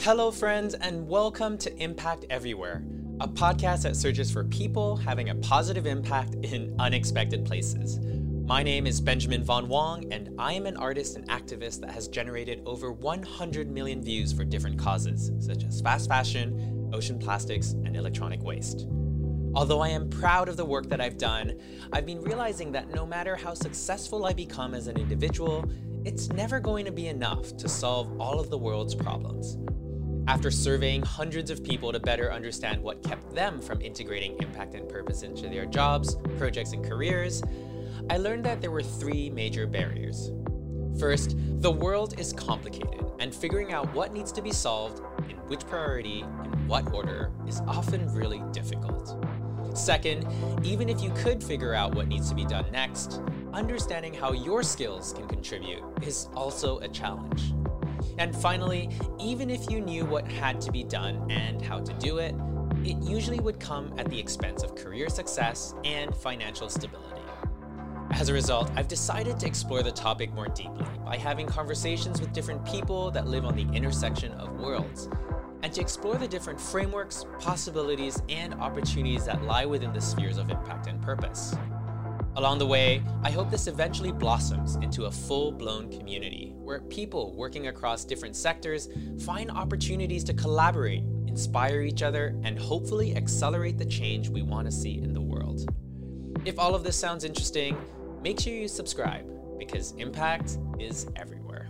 Hello, friends, and welcome to Impact Everywhere, a podcast that searches for people having a positive impact in unexpected places. My name is Benjamin Von Wong, and I am an artist and activist that has generated over 100 million views for different causes, such as fast fashion, ocean plastics, and electronic waste. Although I am proud of the work that I've done, I've been realizing that no matter how successful I become as an individual, it's never going to be enough to solve all of the world's problems. After surveying hundreds of people to better understand what kept them from integrating impact and purpose into their jobs, projects, and careers, I learned that there were three major barriers. First, the world is complicated, and figuring out what needs to be solved, in which priority, in what order, is often really difficult. Second, even if you could figure out what needs to be done next, understanding how your skills can contribute is also a challenge. And finally, even if you knew what had to be done and how to do it, it usually would come at the expense of career success and financial stability. As a result, I've decided to explore the topic more deeply by having conversations with different people that live on the intersection of worlds and to explore the different frameworks, possibilities, and opportunities that lie within the spheres of impact and purpose. Along the way, I hope this eventually blossoms into a full blown community where people working across different sectors find opportunities to collaborate, inspire each other, and hopefully accelerate the change we want to see in the world. If all of this sounds interesting, make sure you subscribe because impact is everywhere.